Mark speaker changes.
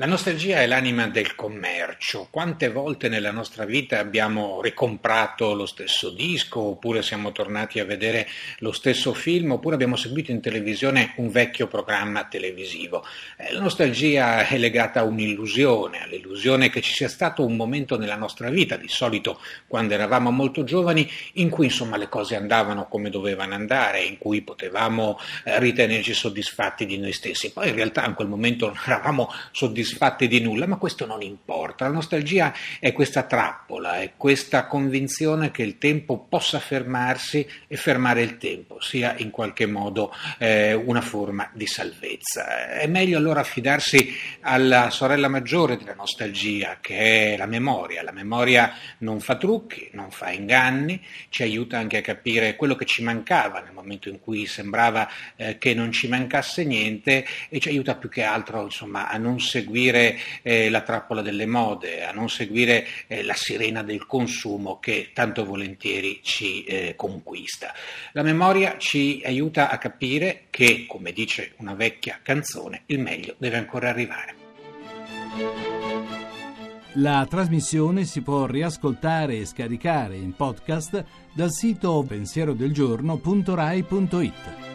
Speaker 1: La nostalgia è l'anima del commercio. Quante volte nella nostra vita abbiamo ricomprato lo stesso disco, oppure siamo tornati a vedere lo stesso film, oppure abbiamo seguito in televisione un vecchio programma televisivo. Eh, la nostalgia è legata a un'illusione, all'illusione che ci sia stato un momento nella nostra vita, di solito quando eravamo molto giovani, in cui insomma le cose andavano come dovevano andare, in cui potevamo eh, ritenerci soddisfatti di noi stessi. Poi in realtà in quel momento non eravamo soddisfatti soddisfatti di nulla, ma questo non importa. La nostalgia è questa trappola, è questa convinzione che il tempo possa fermarsi e fermare il tempo sia in qualche modo eh, una forma di salvezza. È meglio allora affidarsi alla sorella maggiore della nostalgia, che è la memoria. La memoria non fa trucchi, non fa inganni, ci aiuta anche a capire quello che ci mancava nel momento in cui sembrava eh, che non ci mancasse niente e ci aiuta più che altro insomma, a non seguire seguire eh, la trappola delle mode, a non seguire eh, la sirena del consumo che tanto volentieri ci eh, conquista. La memoria ci aiuta a capire che, come dice una vecchia canzone, il meglio deve ancora arrivare.
Speaker 2: La trasmissione si può riascoltare e scaricare in podcast dal sito pensierodelgiorno.rai.it.